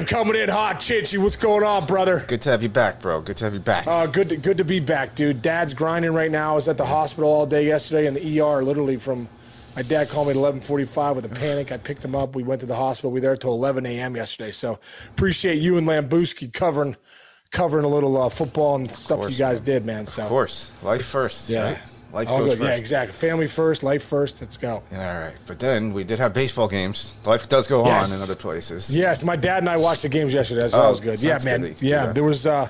Bam, coming in hot, Chinchy. What's going on, brother? Good to have you back, bro. Good to have you back. Uh, good, to, good to be back, dude. Dad's grinding right now. I was at the hospital all day yesterday in the ER, literally from. My dad called me at 11:45 with a panic. I picked him up. We went to the hospital. We were there till 11 a.m. yesterday. So appreciate you and Lambuski covering covering a little uh, football and stuff course, you guys did, man. So of course, life first. Yeah. Right? Life All goes good. first. Yeah, exactly. Family first, life first. Let's go. Yeah, all right. But then we did have baseball games. Life does go Yes. on in other places. Yes, my dad and I watched the games yesterday. So that Oh, was good. Yeah, man. good. Yeah, Yeah. there was uh,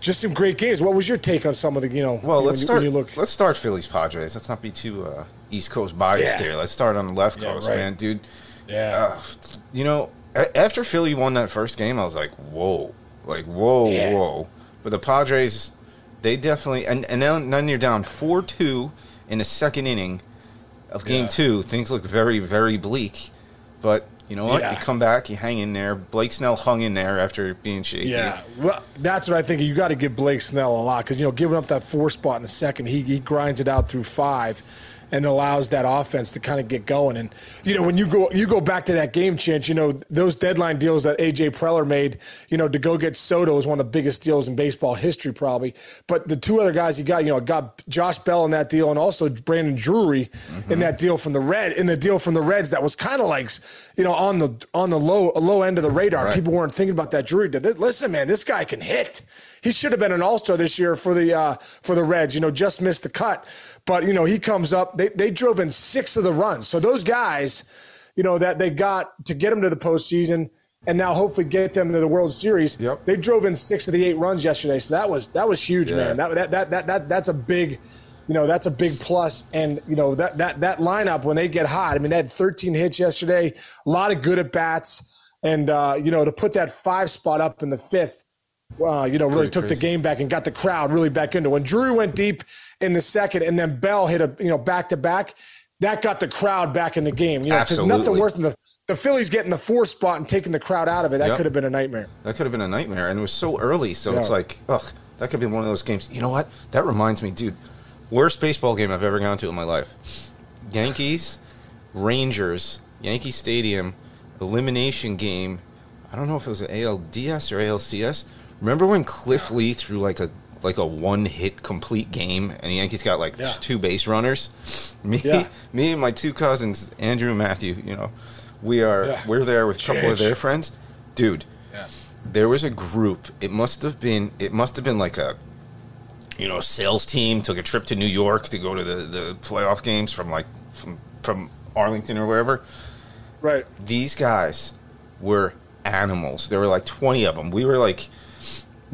just some great games. What was your take on some of the, you know? Well, let's you- start. When you look, Let's start Phillies Padres. Let's not be too uh, East Coast biased Yeah. here. Let's start on the left Yeah, coast, right. man, dude. yeah, Uh, you know, after Philly won that first game, I was like, whoa, like whoa, whoa. But the Padres, they definitely, and and now, now you're down four two in the second inning of Game Yeah. Two. Things look very very bleak, but. You know what? Yeah. You come back, you hang in there. Blake Snell hung in there after being shaky. yeah. Well, that's what I think. You got to give Blake Snell a lot because you know, giving up that four spot in the second, he he grinds it out through five. And allows that offense to kind of get going, and you know when you go you go back to that game, Chance. You know those deadline deals that AJ Preller made. You know to go get Soto is one of the biggest deals in baseball history, probably. But the two other guys he got, you know, got Josh Bell in that deal, and also Brandon Drury in that deal from the Red in the deal from the Reds that was kind of like, you know, on the on the low low end of the radar. Right. People weren't thinking about that Drury. Listen, man, this guy can hit. He should have been an All Star this year for the uh, for the Reds. You know, just missed the cut, but you know he comes up. They they drove in six of the runs. So those guys, you know, that they got to get them to the postseason. And now, hopefully, get them to the World Series. Yep. They drove in six of the eight runs yesterday, so that was that was huge, Yeah. man. That, that that that that that's a big, you know, that's a big plus. And you know that that that lineup when they get hot. I mean, they had 13 hits yesterday, a lot of good at bats, and uh, you know to put that five spot up in the fifth, uh, you know, really Pretty took the game back and got the crowd really back into. it. When drew went deep in the second, and then Bell hit a you know back to back. That got the crowd back in the game, you know, because nothing worse than the, the Phillies getting the four spot and taking the crowd out of it. That Yep. could have been a nightmare. That could have been a nightmare, and it was so early. So it's like, ugh, that could be one of those games. You know what? That reminds me, dude. Worst baseball game I've ever gone to in my life. Yankees, Rangers, Yankee Stadium, elimination game. I don't know if it was an ALDS or ALCS. Remember when Cliff Lee threw like a like a one hit complete game, and the Yankees got like Yeah. two base runners. Me, Yeah. me, and my two cousins, Andrew and Matthew. You know, we are Yeah. we're there with a couple of their friends, dude Yeah. there was a group it must have been it must have been like a you know sales team took a trip to new york to go to the, the playoff games from like from from arlington or wherever Right. these guys were animals there were like 20 of them we were like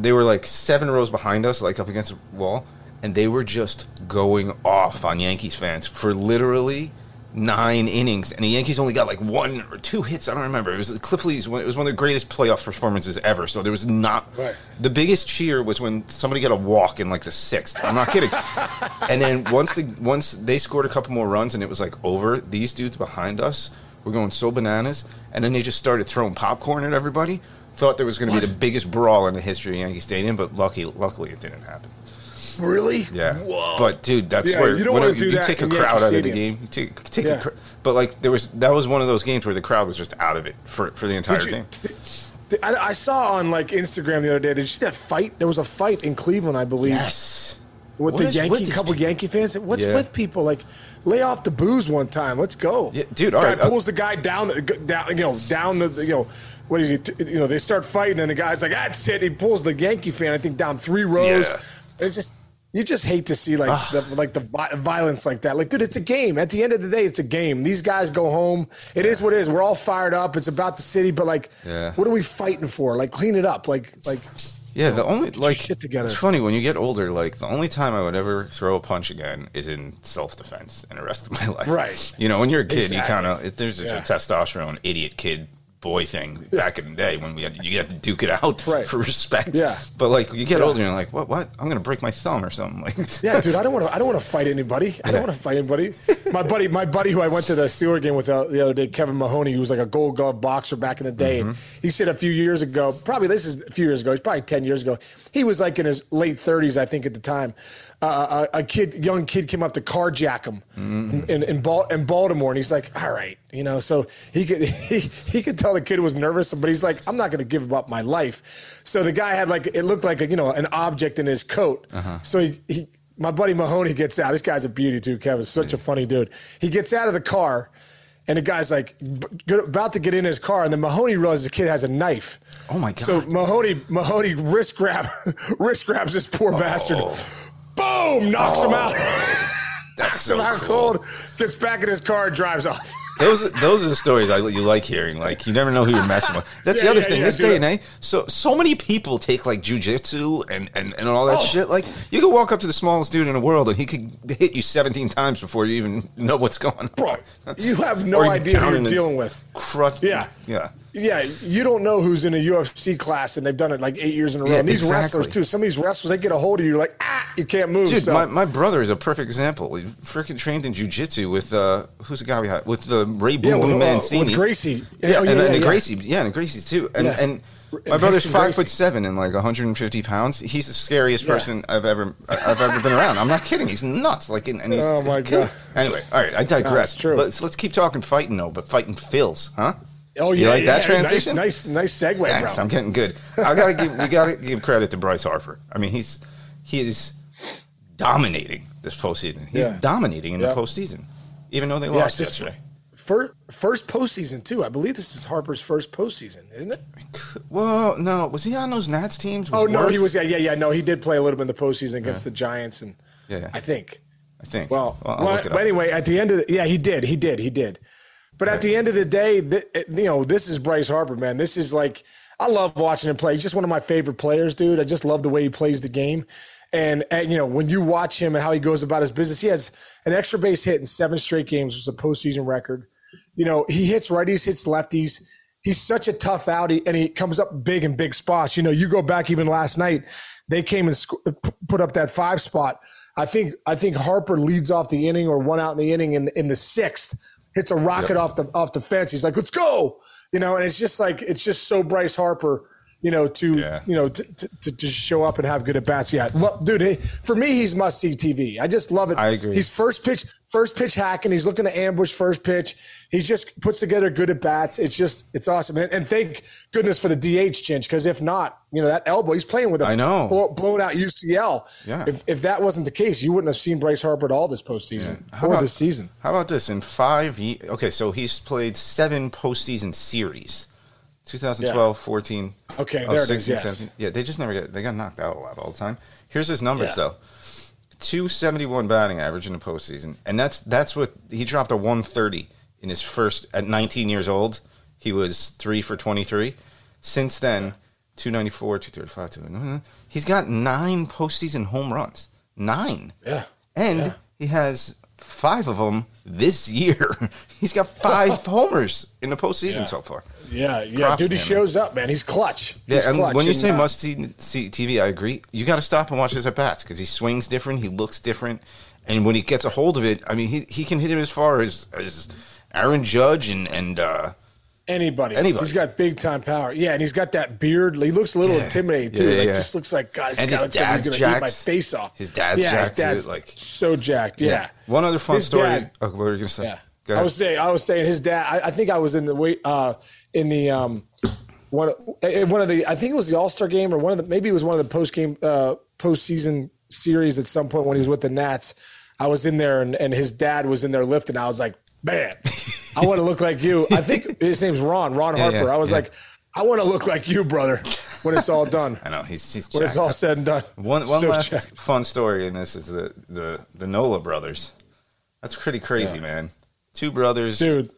they were like seven rows behind us like up against the wall and they were just going off on yankees fans for literally nine innings. And the yankees only got like one or two hits. I don't remember. It was cliff lee's it was one of the greatest playoff performances ever so there was not Right. the biggest cheer was when somebody got a walk in like the sixth. I'm not kidding. And then once the once they scored a couple more runs and it was like over these dudes behind us were going so bananas and then they just started throwing popcorn at everybody thought there was going to be the biggest brawl in the history of yankee stadium but lucky luckily it didn't happen Really? yeah. Whoa. But dude, that's Yeah, where you don't when wanna you, you take a crowd Yankee out of the game. You take take Yeah. a but like there was that was one of those games where the crowd was just out of it for for the entire you, game. did- I, I saw on like Instagram the other day. Did you see that fight? There was a fight in Cleveland, I believe, Yes. with What the Yankee with couple people? Yankee fans. What's Yeah. with people? Like, lay off the booze one time. Let's go, Yeah, dude, all Guy right, uh, pulls the guy down, the, down, you know, down the, you know. What is he? t- You know, they start fighting, and the guy's like, "That's it." He pulls the Yankee fan, I think, down three rows. Yeah. It just, you just hate to see like the, like the violence like that. Like, dude, it's a game. At the end of the day, it's a game. These guys go home. It is what it is. We're all fired up. It's about the city, but like, Yeah. what are we fighting for? Like, clean it up. Like, like, Yeah, the only like shit together. it's funny when you get older. Like the only time I would ever throw a punch again is in self defense in the rest of my life. Right. You know, when you're a kid, Exactly. you kind of there's just Yeah. a testosterone idiot kid boy thing back in the day when we had you had to duke it out Right. for respect. Yeah. But like you get Yeah. older, and you're like, what? What? I'm gonna break my thumb or something. Like, Yeah, dude, I don't want to. I don't want to fight anybody. I don't want to fight anybody. My buddy, my buddy, who I went to the Steeler game with the other day, Kevin Mahoney, who was like a Gold Glove boxer back in the day, and mm-hmm. he said a few years ago, probably this is a few years ago, it's probably ten years ago. He was like in his late thirties, I think, at the time. Uh, a, a kid, young kid, came up to carjack him in in, Bal- in Baltimore, and he's like, "All right." you know. So he could he, he could tell the kid was nervous, but he's like, I'm not going to give up my life. So the guy had like it looked like a, you know an object in his coat. So he, he my buddy Mahoney gets out. This guy's a beauty too. Kevin's such a funny dude. He gets out of the car. And the guy's like about to get in his car, and then Mahoney realizes the kid has a knife. Oh, my god! So Mahoney Mahoney wrist grab wrist grabs this poor bastard. Boom! Knocks him oh. out. That's So so out cool. cold, gets back in his car, and drives off. Those those are the stories I, you like hearing. Like you never know who you're messing with. That's Yeah, the other yeah, thing. yeah, this day and age, so so many people take like jujitsu and, and and all that Oh. shit. Like you could walk up to the smallest dude in the world and he could hit you 17 times before you even know what's going on. Bro, you have no you idea who you're dealing with. Crush. Yeah. yeah. Yeah, you don't know who's in a UFC class and they've done it like eight years in a row. And these exactly. wrestlers too. Some of these wrestlers, they get a hold of you, you're like, ah, you can't move. Dude, so, my, my brother is a perfect example. He freaking trained in jujitsu with uh, who's the guy we had with the Ray Boom yeah, Boom with, uh, Mancini. with Gracie. Yeah, Oh, and, and yeah, the yeah. Gracie, yeah, and Gracie too. And Yeah. and And my brother's Rickson five Gracie. foot seven and like 150 pounds. He's the scariest Yeah. person I've ever I've ever been around. I'm not kidding. He's nuts. Like, and and he's Oh, my God. Anyway, all right, I digress. true. Let's let's keep talking fighting though, but fighting Phils, huh? Oh You yeah, like that yeah, transition? Nice, nice, nice segue, Thanks, bro. I'm getting good. I gotta give we gotta give credit to Bryce Harper. I mean, he's he is dominating this postseason. He's Yeah. dominating in Yeah. the postseason, even though they Yeah, lost yesterday. First, first postseason too. I believe this is Harper's first postseason, isn't it? Well, no, was he on those Nats teams? Oh no, he was. Yeah, yeah, yeah. No, he did play a little bit in the postseason against the Giants, and Yeah, yeah. I think. I think. Well, I'll well, but anyway, at the end of the, yeah, he did, he did, he did. But at the end of the day, th- you know, this is Bryce Harper, man. This is like I love watching him play. He's just one of my favorite players, dude. I just love the way he plays the game. And, and you know, when you watch him and how he goes about his business, he has an extra base hit in seven straight games, which is a postseason record. You know, he hits righties, hits lefties. He's such a tough outie, and he comes up big in big spots. You know, you go back even last night, they came and sc- put up that five spot. I think I think Harper leads off the inning or one out in the inning in in the sixth, hits a rocket off the off the fence. He's like, "Let's go!" You know, and it's just like it's just so Bryce Harper. You know, to Yeah. you know to, to, to just show up and have good at bats. Yeah, well, dude, he, for me, he's must see TV. I just love it. I agree. He's first pitch, first pitch hacking. He's looking to ambush first pitch. He just puts together good at bats. It's just it's awesome. And, and thank goodness for the DH chinch because if not, you know that elbow, he's playing with a I know. blow- blown out UCL. Yeah. If if that wasn't the case, you wouldn't have seen Bryce Harper at all this postseason How or about- this season. How about this? In five, okay, so he's played seven postseason series. 2012, 14. Okay, oh, there it is, yes. 17. Yeah, they just never get, they got knocked out a lot all the time. Here's his numbers, Yeah. though 271 batting average in the postseason. And that's, that's what he dropped a 130 in his first, at 19 years old. He was three for 23. Since then, 294, 235, 2, mm-hmm. he's got nine postseason home runs. Nine. Yeah. And Yeah. he has five of them this year. He's got five homers in the postseason Yeah. so far. Yeah, yeah, dude, he shows up, man. He's clutch. Yeah, He's and clutch. when you say must see, TV, I agree. You got to stop and watch his at bats because he swings different, he looks different, and when he gets a hold of it, I mean, he, he can hit him as far as as Aaron Judge and and uh, Anybody. Anybody. He's got big time power. Yeah, and he's got that beard. He looks a little Yeah. intimidating too. Yeah, yeah, like yeah. just looks like God. This And his looks like he's dad's gonna eat my jacked. face off. His dad's yeah, jacked, his dad's like- so jacked. Yeah. One other fun His story. dad- oh, what were you gonna say? I was saying, I was saying his dad. I, I think I was in the wait uh, in the um, one eh, one of the. I think it was the All Star game or one of the. Maybe it was one of the post game uh, postseason series at some point when he was with the Nats. I was in there and, and his dad was in there lifting. I was like, man, I want to look like you. I think his name's Ron. Ron Yeah, Harper. yeah, I was yeah. like, I want to look like you, brother, when it's all done. I know he's he's when it's all up. said and done. One one So last jacked. fun story, in this is the the the Nola brothers. That's pretty crazy, man. Two brothers, dude.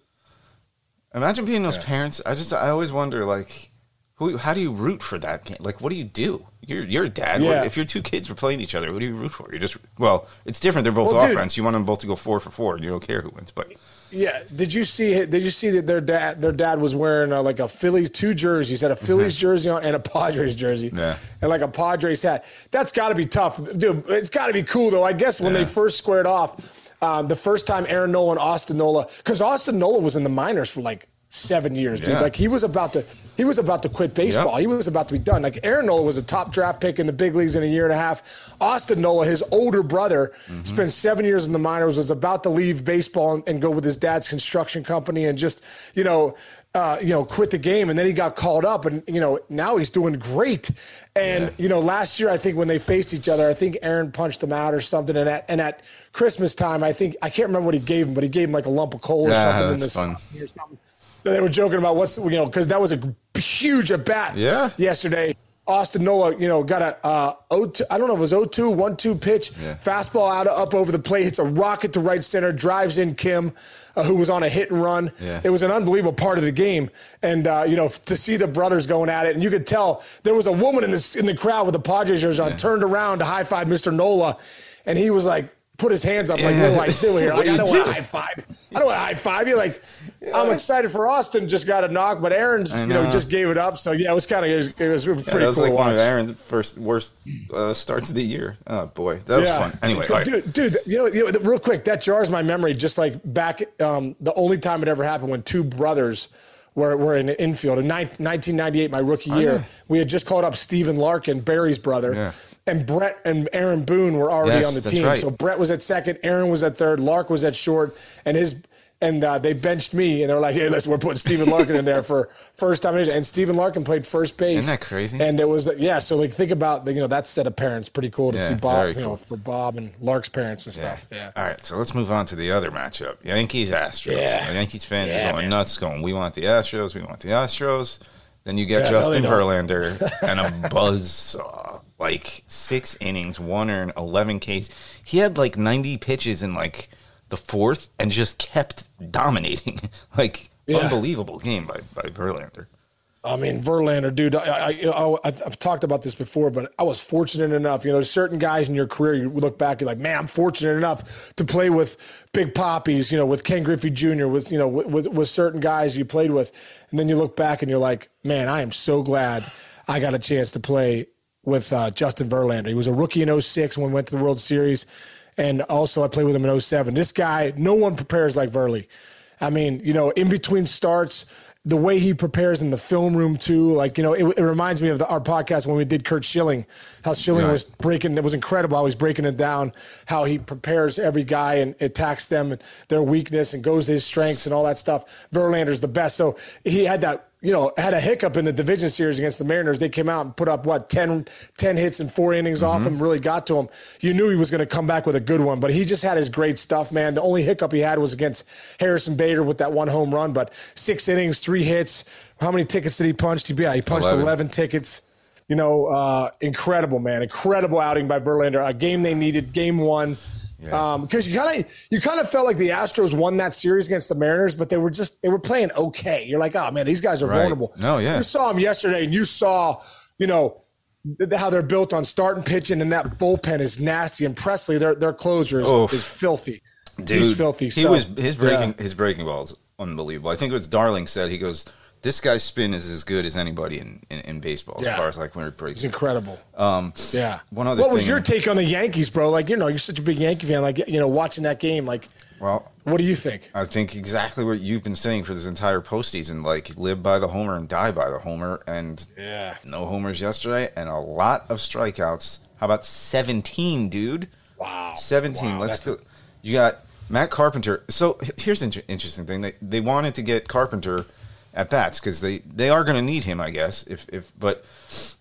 Imagine being those parents. I just I always wonder like, who how do you root for that game? Like, what do you do? You're you're a dad. What- Yeah. if your two kids were playing each other, who do you root for? You're just well, it's different. They're both Well, dude- offense. You want them both to go four for four, and you don't care who wins. But Yeah, did you see? Did you see that their dad? Their dad was wearing uh, like a Phillies two jerseys. Had a Phillies jersey on and a Padres jersey, Mm-hmm. Yeah. and like a Padres hat. That's got to be tough, dude. It's got to be cool though. I guess when Yeah. they first squared off, um, the first time Aaron Nola and Austin Nola, because Austin Nola was in the minors for like seven years, dude. Yeah. Like he was about to he was about to quit baseball. Yep. He was about to be done. Like Aaron Nola was a top draft pick in the big leagues in a year and a half. Austin Nola, his older brother, Mm-hmm. spent seven years in the minors, was about to leave baseball and, and go with his dad's construction company and just, you know, uh, you know, quit the game. And then he got called up, and you know, now he's doing great. And Yeah. you know, last year I think when they faced each other, I think Aaron punched him out or something. And at and at Christmas time, I think I can't remember what he gave him, but he gave him like a lump of coal or Yeah, something in the fun. or something. So they were joking about what's you know because that was a huge at bat Yeah. yesterday. Austin Nola, you know, got a uh, 0-2, I don't know if it was 0-2, 1-2 pitch, Yeah. fastball out up over the plate, hits a rocket to right center, drives in Kim, uh, who was on a hit and run. Yeah. It was an unbelievable part of the game, and uh, you know, to see the brothers going at it, and you could tell there was a woman in the in the crowd with the Padres jersey on, turned around to high five Mr. Nola, and he was like. Put his hands up like, Yeah. what do I do here? Like, I don't want to high five. I don't want to high five you. Like, I'm excited for Austin. Just got a knock, but Aaron's, I you know, know. just gave it up. So yeah, it was kind of it was, it was pretty Yeah, that was cool like one of Aaron's first worst uh, starts of the year. Oh boy, that was fun. Anyway, right. dude, dude, you know, you know, real quick, that jars my memory. Just like back, um, the only time it ever happened when two brothers were, were in the infield in nine- 1998, my rookie year. Oh, yeah. We had just called up Stephen Larkin, Barry's brother. Yeah. And Brett and Aaron Boone were already Yes, on the team. right. So Brett was at second, Aaron was at third, Lark was at short, and his and uh, they benched me, and they were like, "Hey, listen, we're putting Stephen Larkin in there for first time." And Stephen Larkin played first base. Isn't that crazy? And it was yeah. So like, think about the, you know that set of parents. Pretty cool to Yeah, see Bob, you know, for Bob and Lark's parents and Yeah. stuff. Yeah. All right, so let's move on to the other matchup: Yankees Astros. Yeah. The Yankees fans Yeah, are going man. nuts, going, "We want the Astros. We want the Astros." Then you get Yeah, Justin don't. Verlander and a buzz saw, like six innings, one earned, eleven Ks. He had like ninety pitches in like the fourth, and just kept dominating. like Yeah. unbelievable game by by Verlander. I mean, Verlander, dude. I, I, I, I've talked about this before, but I was fortunate enough. You know, there's certain guys in your career you look back, you're like, man, I'm fortunate enough to play with big poppies. You know, with Ken Griffey Jr., with you know, with, with, with certain guys you played with, and then you look back and you're like, man, I am so glad I got a chance to play with uh, Justin Verlander. He was a rookie in 06 when we went to the World Series, and also I played with him in 07. This guy, no one prepares like Verley. I mean, you know, in between starts, the way he prepares in the film room too, like you know, it, it reminds me of the, our podcast when we did Curt Schilling, how Schilling Right. was breaking. It was incredible how he's breaking it down, how he prepares every guy and attacks them and their weakness and goes to his strengths and all that stuff. Verlander's the best, so he had that. You know, had a hiccup in the division series against the Mariners. They came out and put up what 10, 10 hits and four innings off him. Really got to him. You knew he was going to come back with a good one, but he just had his great stuff, man. The only hiccup he had was against Harrison Bader with that one home run. But six innings, three hits. How many tickets did he punch? He, yeah, he punched 11. 11, tickets. You know, uh, incredible, man. Incredible outing by Verlander. A game they needed, game one. Yeah. Um, because you kind of you kind of felt like the Astros won that series against the Mariners, but they were just they were playing okay. You're like, oh man, these guys are Right. vulnerable. No, yeah. You saw them yesterday, and you saw, you know, th- how they're built on starting pitching, and that bullpen is nasty. And Pressly, their their closer is, Oof. is filthy. Dude, He's filthy. He So, was his breaking yeah. his breaking ball is unbelievable. I think it was Darling said he goes, "This guy's spin is as good as anybody in, in, in baseball Yeah. as far as like when it breaks." He's incredible. Um, Yeah. One other What was your take on the Yankees, bro? Like, you know, you're such a big Yankee fan. Like, you know, watching that game, like, well, what do you think? I think exactly what you've been saying for this entire postseason. Like, live by the homer and die by the homer. And Yeah. no homers yesterday, and a lot of strikeouts. How about seventeen, dude? Wow. 17. Wow, Let's do. You got Matt Carpenter. So here's an inter- interesting thing. They they wanted to get Carpenter at bats because they, they are going to need him, I guess. If if but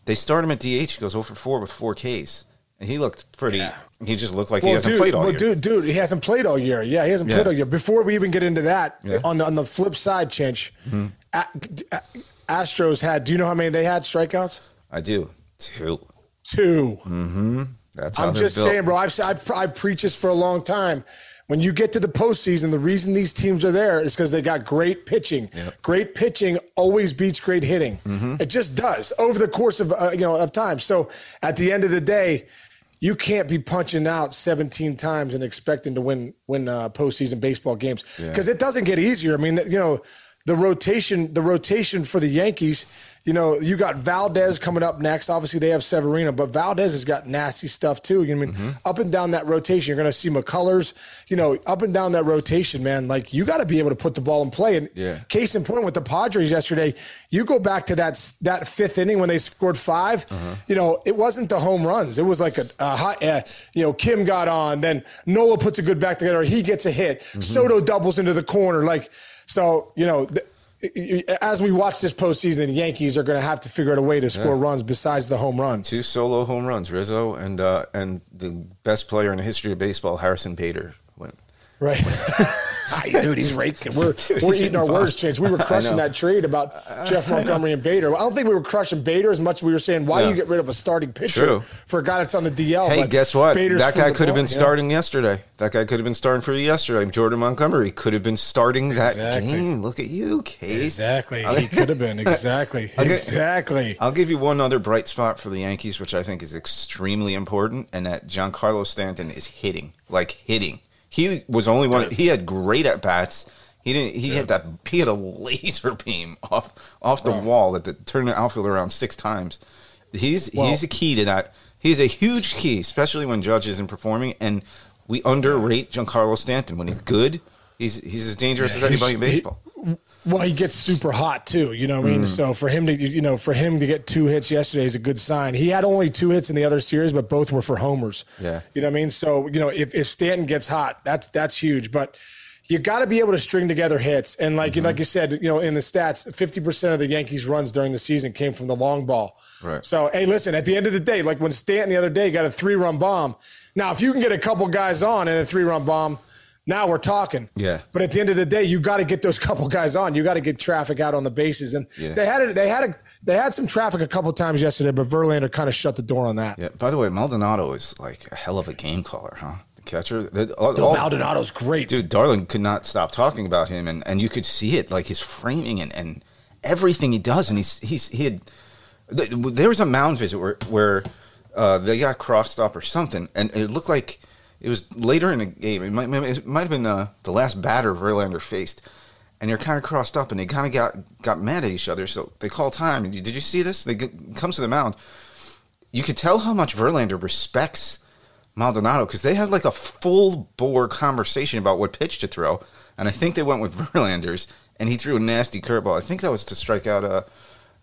they start him at DH. He goes over 4 with four Ks, and he looked pretty. Yeah. He just looked like he Well, hasn't dude, played all well, year. dude, dude, he hasn't played all year. Yeah, he hasn't Yeah. played all year. Before we even get into that, Yeah. Mm-hmm. on the on the flip side, Chinch, A- A- Astros had. Do you know how many they had strikeouts? I do two. Two. That's how I'm just built. saying, bro. I've, I've I've preached this for a long time. When you get to the postseason, the reason these teams are there is because they got great pitching. Great pitching always beats great hitting. Mm-hmm. It just does over the course of uh, you know of time. So at the end of the day, you can't be punching out 17 times and expecting to win win uh, postseason baseball games because it doesn't get easier. I mean, you know, the rotation, the rotation for the Yankees, you know, you got Valdez coming up next. Obviously, they have Severino, but Valdez has got nasty stuff too. You know, I mean, mm-hmm. up and down that rotation, you're going to see McCullers. You know, up and down that rotation, man. Like you got to be able to put the ball in play. And yeah. case in point with the Padres yesterday, you go back to that that fifth inning when they scored 5 uh-huh. You know, it wasn't the home runs. It was like a, a hot. Uh, you know, Kim got on, then Nola puts a good back together. He gets a hit. Mm-hmm. Soto doubles into the corner. Like so, you know. Th- as we watch this postseason, the Yankees are going to have to figure out a way to score yeah. runs besides the home run. Two solo home runs, Rizzo and uh, and the best player in the history of baseball, Harrison Bader, went. Right. dude, he's raking. We're, dude, we're eating our words, Chance. We were crushing that trade about uh, uh, Jeff Montgomery and Bader. I don't think we were crushing Bader as much as we were saying, why yeah. do you get rid of a starting pitcher True. for a guy that's on the DL? Hey, guess what? Bader's that guy could have been starting yesterday. That guy could have been starting for you yesterday. Jordan Montgomery could have been starting that exactly. game. Look at you, Case. Exactly. he could have been. Exactly. I'll exactly. I'll give you one other bright spot for the Yankees, which I think is extremely important, and that Giancarlo Stanton is hitting. Like hitting. He was only one. He had great at bats. He didn't. He yeah. had that. He had a laser beam off off the wall that turned the outfield around six times. He's well, he's a key to that. He's a huge key, especially when Judge isn't performing. And we underrate Giancarlo Stanton when he's good. He's he's as dangerous yeah, as anybody in baseball. He, well, he gets super hot too. You know what I mean? Mm. So for him to you know for him to get two hits yesterday is a good sign. He had only two hits in the other series, but both were for homers. Yeah. You know what I mean? So you know if if Stanton gets hot, that's that's huge. But you got to be able to string together hits. And like mm-hmm. like you said, you know, in the stats, fifty percent of the Yankees' runs during the season came from the long ball. Right. So hey, listen, at the end of the day, like when Stanton the other day got a three run bomb. Now, if you can get a couple guys on in a three run bomb now we're talking. Yeah. But at the end of the day, you got to get those couple guys on. You got to get traffic out on the bases, and yeah. they had it. They had a, they had some traffic a couple times yesterday, but Verlander kind of shut the door on that. Yeah. By the way, Maldonado is like a hell of a game caller, huh? The catcher. The, all, no, Maldonado's great, dude. Darling could not stop talking about him, and, and you could see it, like his framing and, and everything he does, and he's he's he had. There was a mound visit where where uh, they got crossed up or something, and it looked like it was later in the game. It might, it might have been uh, the last batter Verlander faced, and they're kind of crossed up, and they kind of got got mad at each other. So they call time. Did you see this? They get, comes to the mound. You could tell how much Verlander respects Maldonado because they had like a full bore conversation about what pitch to throw, and I think they went with Verlander's, and he threw a nasty curveball. I think that was to strike out a. Uh,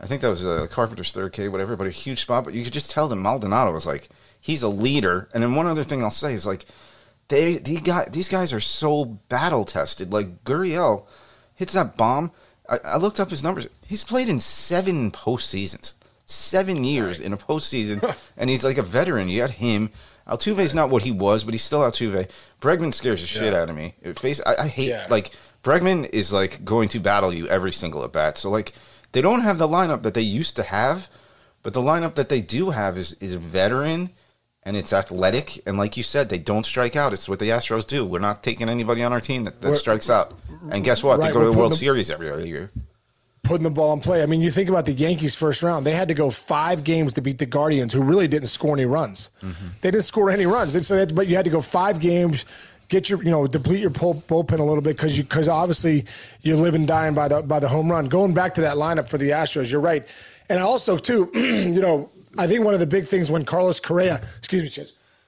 I think that was a uh, Carpenter's third K, whatever, but a huge spot. But you could just tell that Maldonado was like, he's a leader. And then one other thing I'll say is like they these guys these guys are so battle tested. Like Gurriel hits that bomb. I, I, looked up his numbers. He's played in seven postseasons, seven years right. in a postseason, and he's like a veteran. You got him. Altuve's not what he was, but he's still Altuve. Bregman scares the shit out of me. Face, I, I hate yeah. like Bregman is like going to battle you every single at bat. So like they don't have the lineup that they used to have, but the lineup that they do have is is veteran and it's athletic. And like you said, they don't strike out. It's what the Astros do. We're not taking anybody on our team that, that strikes out. And guess what? Right, they go to the World the, Series every other year. Putting the ball in play. I mean, you think about the Yankees' first round. They had to go five games to beat the Guardians, who really didn't score any runs. Mm-hmm. They didn't score any runs. So that, but you had to go five games get your you know deplete your bullpen a little bit because you because obviously you live and dying by the by the home run. Going back to that lineup for the Astros, you're right, and also too, you know, I think one of the big things when Carlos Correa, excuse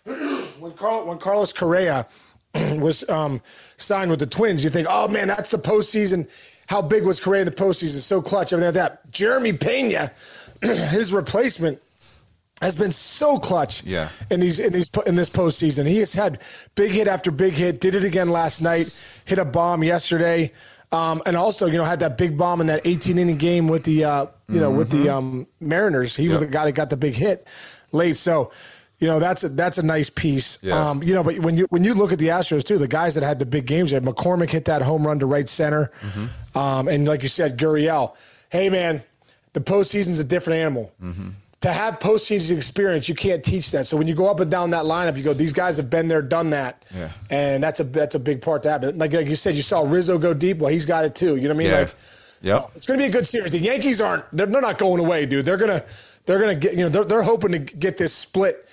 me, when Carl when Carlos Correa was um, signed with the Twins, you think, oh man, that's the postseason. How big was Correa in the postseason? So clutch, everything like that. Jeremy Pena, his replacement has been so clutch yeah. in these in these in this postseason. He has had big hit after big hit. Did it again last night. Hit a bomb yesterday. Um, and also, you know, had that big bomb in that 18 inning game with the, uh, you know, mm-hmm. with the mm-hmm. um, Mariners. He yep. was the guy that got the big hit late. So, you know, that's a, that's a nice piece. Yeah. Um, you know, but when you when you look at the Astros too, the guys that had the big games, had McCormick hit that home run to right center, mm-hmm. um, and like you said, Gurriel. Hey man, the postseason's a different animal. Mm-hmm to have postseason experience, you can't teach that. So when you go up and down that lineup, you go, these guys have been there, done that, yeah. and that's a that's a big part to have. Like, like you said, you saw Rizzo go deep. Well, he's got it too. You know what I mean? Yeah. Like, yeah, it's going to be a good series. The Yankees aren't they're, they're not going away, dude. They're gonna they're gonna get you know they're, they're hoping to get this split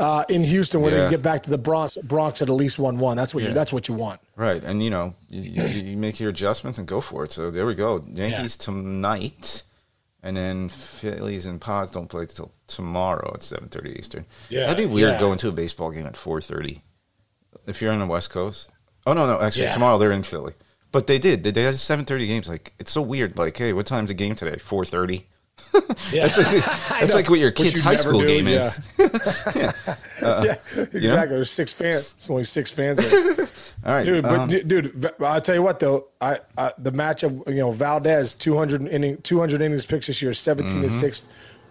uh, in Houston where they can get back to the Bronx, Bronx at at least one one. That's what you, that's what you want. Right, and you know, you, you, you make your adjustments and go for it. So there we go. Yankees tonight, and then Phillies and Pads don't play till tomorrow at seven thirty Eastern. Yeah, that'd be weird yeah. going to a baseball game at four thirty. If you're on the West Coast, oh no, no, actually Yeah. tomorrow they're in Philly. But they did. They they had seven thirty games. Like it's so weird. Like, hey, what time's the game today? Four thirty. Yeah. That's like that's like what your kid's you high school do, game yeah. is. Uh, yeah, exactly. There's six fans. It's only six fans. There. All right, Dude, but um, dude, I'll tell you what though, I, I the matchup, you know, Valdez 200 inning 200 innings pitched this year, 17 Mm-hmm. to 6,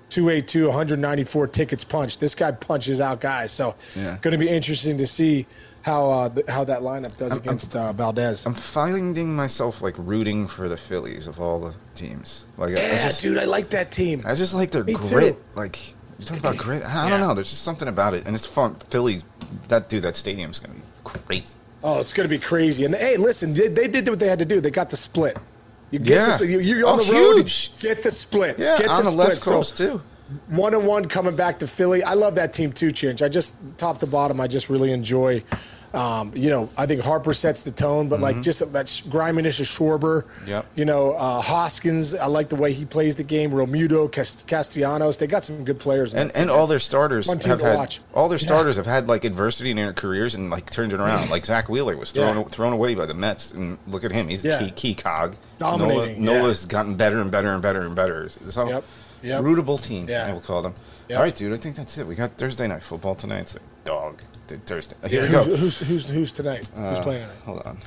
282, 194 tickets punched. This guy punches out guys. So, Yeah. going to be interesting to see how uh, th- how that lineup does against uh, Valdez. I'm finding myself like rooting for the Phillies of all the teams. Like, I yeah, just, dude, I like that team. I just like their Me grit. too. Like you talk about grit. I Yeah. don't know. There's just something about it, and it's fun. Phillies, that dude, that stadium's gonna be crazy. Oh, it's going to be crazy. And hey, listen, they, they did what they had to do. They got the split. You get Yeah. this, you, you're on Oh, the road. huge. Get the split. Yeah, get on the, split. left So- too. one and one coming back to Philly. I love that team too, Chinch. I just top to bottom, I just really enjoy. Um, you know, I think Harper sets the tone, but like just that sh- griminess of Schwarber. Mm-hmm. Yep. You know, uh, Hoskins. I like the way he plays the game. Realmuto, Cast- Castellanos. They got some good players. And and all their starters have to had watch. all their Yeah. starters have had like adversity in their careers and like turned it around. Like Zack Wheeler was thrown Yeah. thrown away by the Mets, and look at him. He's Yeah. a key key cog. Dominating, Nola, yeah. Nola's gotten better and better and better and better. So Yep, yep. rootable team. Yeah. I will call them. Yep. All right, dude. I think that's it. We got Thursday night football tonight. It's a dog. Th- Thursday. Here Yeah, we go. who's, who's who's who's tonight? who's Uh, playing tonight? Hold on.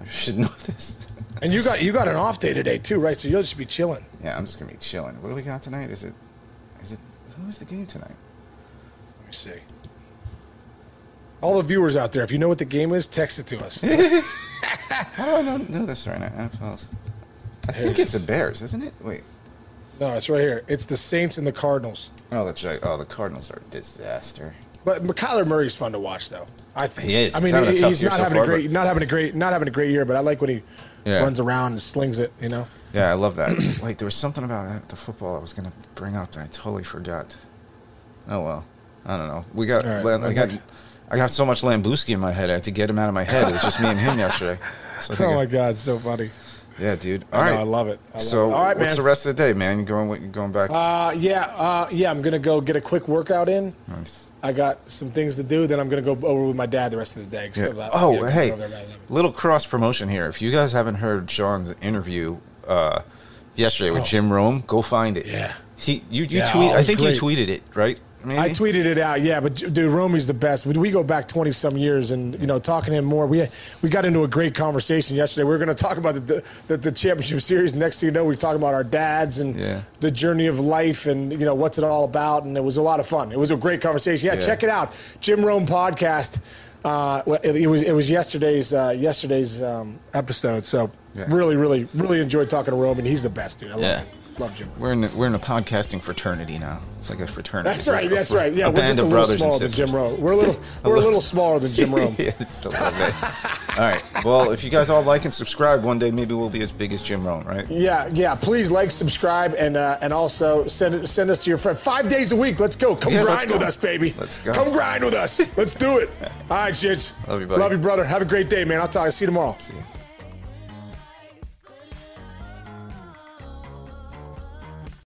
I should know this. And you got you got an off day today too, right? So you'll just be chilling. yeah, I'm just gonna be chilling. What do we got tonight? Is it? Is it? Who is the game tonight? Let me see. All the viewers out there, if you know what the game is, text it to us. How do I not know this right now? NFL's. I think it it's the. Bears, isn't it? Wait. No, it's right here. It's the Saints and the Cardinals. Oh, that's right. Oh, the Cardinals are a disaster. But Kyler Murray's fun to watch, though. I think He is. I He's mean, he- he's not so having far, a great, not having a great, not having a great year. But I like when he Yeah. runs around and slings it. You know. Yeah, I love that. Wait, there was something about the football I was going to bring up that I totally forgot. Oh well, I don't know. We got, right, I got, next- I got so much Lambuski in my head. I had to get him out of my head. It was just me and him yesterday. So Oh my God, it's so funny. Yeah, dude. All I right, know, I love it. I love so it. all right, what's man. the rest of the day, man? You going? You going back? uh, yeah, uh, yeah. I'm gonna go get a quick workout in. nice. I got some things to do. Then I'm gonna go over with my dad the rest of the day. Yeah. That- Oh, yeah, hey, go there about 11. little cross promotion here. If you guys haven't heard Sean's interview uh, yesterday with Oh. Jim Rome, go find it. Yeah. he you you Yeah, tweet. I think great. you tweeted it, right? Maybe? I tweeted it out, yeah. But dude, Romy's the best. We go back twenty some years, and you know, talking to him more. We we got into a great conversation yesterday. We are going to talk about the, the the championship series. Next thing you know, we are talking about our dads and Yeah. the journey of life, and you know what's it all about. And it was a lot of fun. It was a great conversation. Yeah, Yeah. check it out, Jim Rome podcast. Uh, it, it was it was yesterday's uh, yesterday's um, episode. So Yeah. really, really, really enjoyed talking to Rome, and he's the best dude. I love Yeah. him. Love Jim. We're in a, we're in a podcasting fraternity now. It's like a fraternity. That's right. That's right. Yeah, we're just a little smaller than. Jim Rome. We're a little we're a little smaller than Jim Rome. yeah, it's still love it. all right. Well, if you guys all like and subscribe, one day maybe we'll be as big as Jim Rome, right? Yeah, yeah. Please like, subscribe, and uh, and also send it send us to your friend. Five days a week. Let's go. Come Yeah, grind with us, baby. Let's go. Come grind with us. Let's do it. All right, shits. Love you, buddy. Love you, brother. Have a great day, man. I'll talk. See you tomorrow. See ya.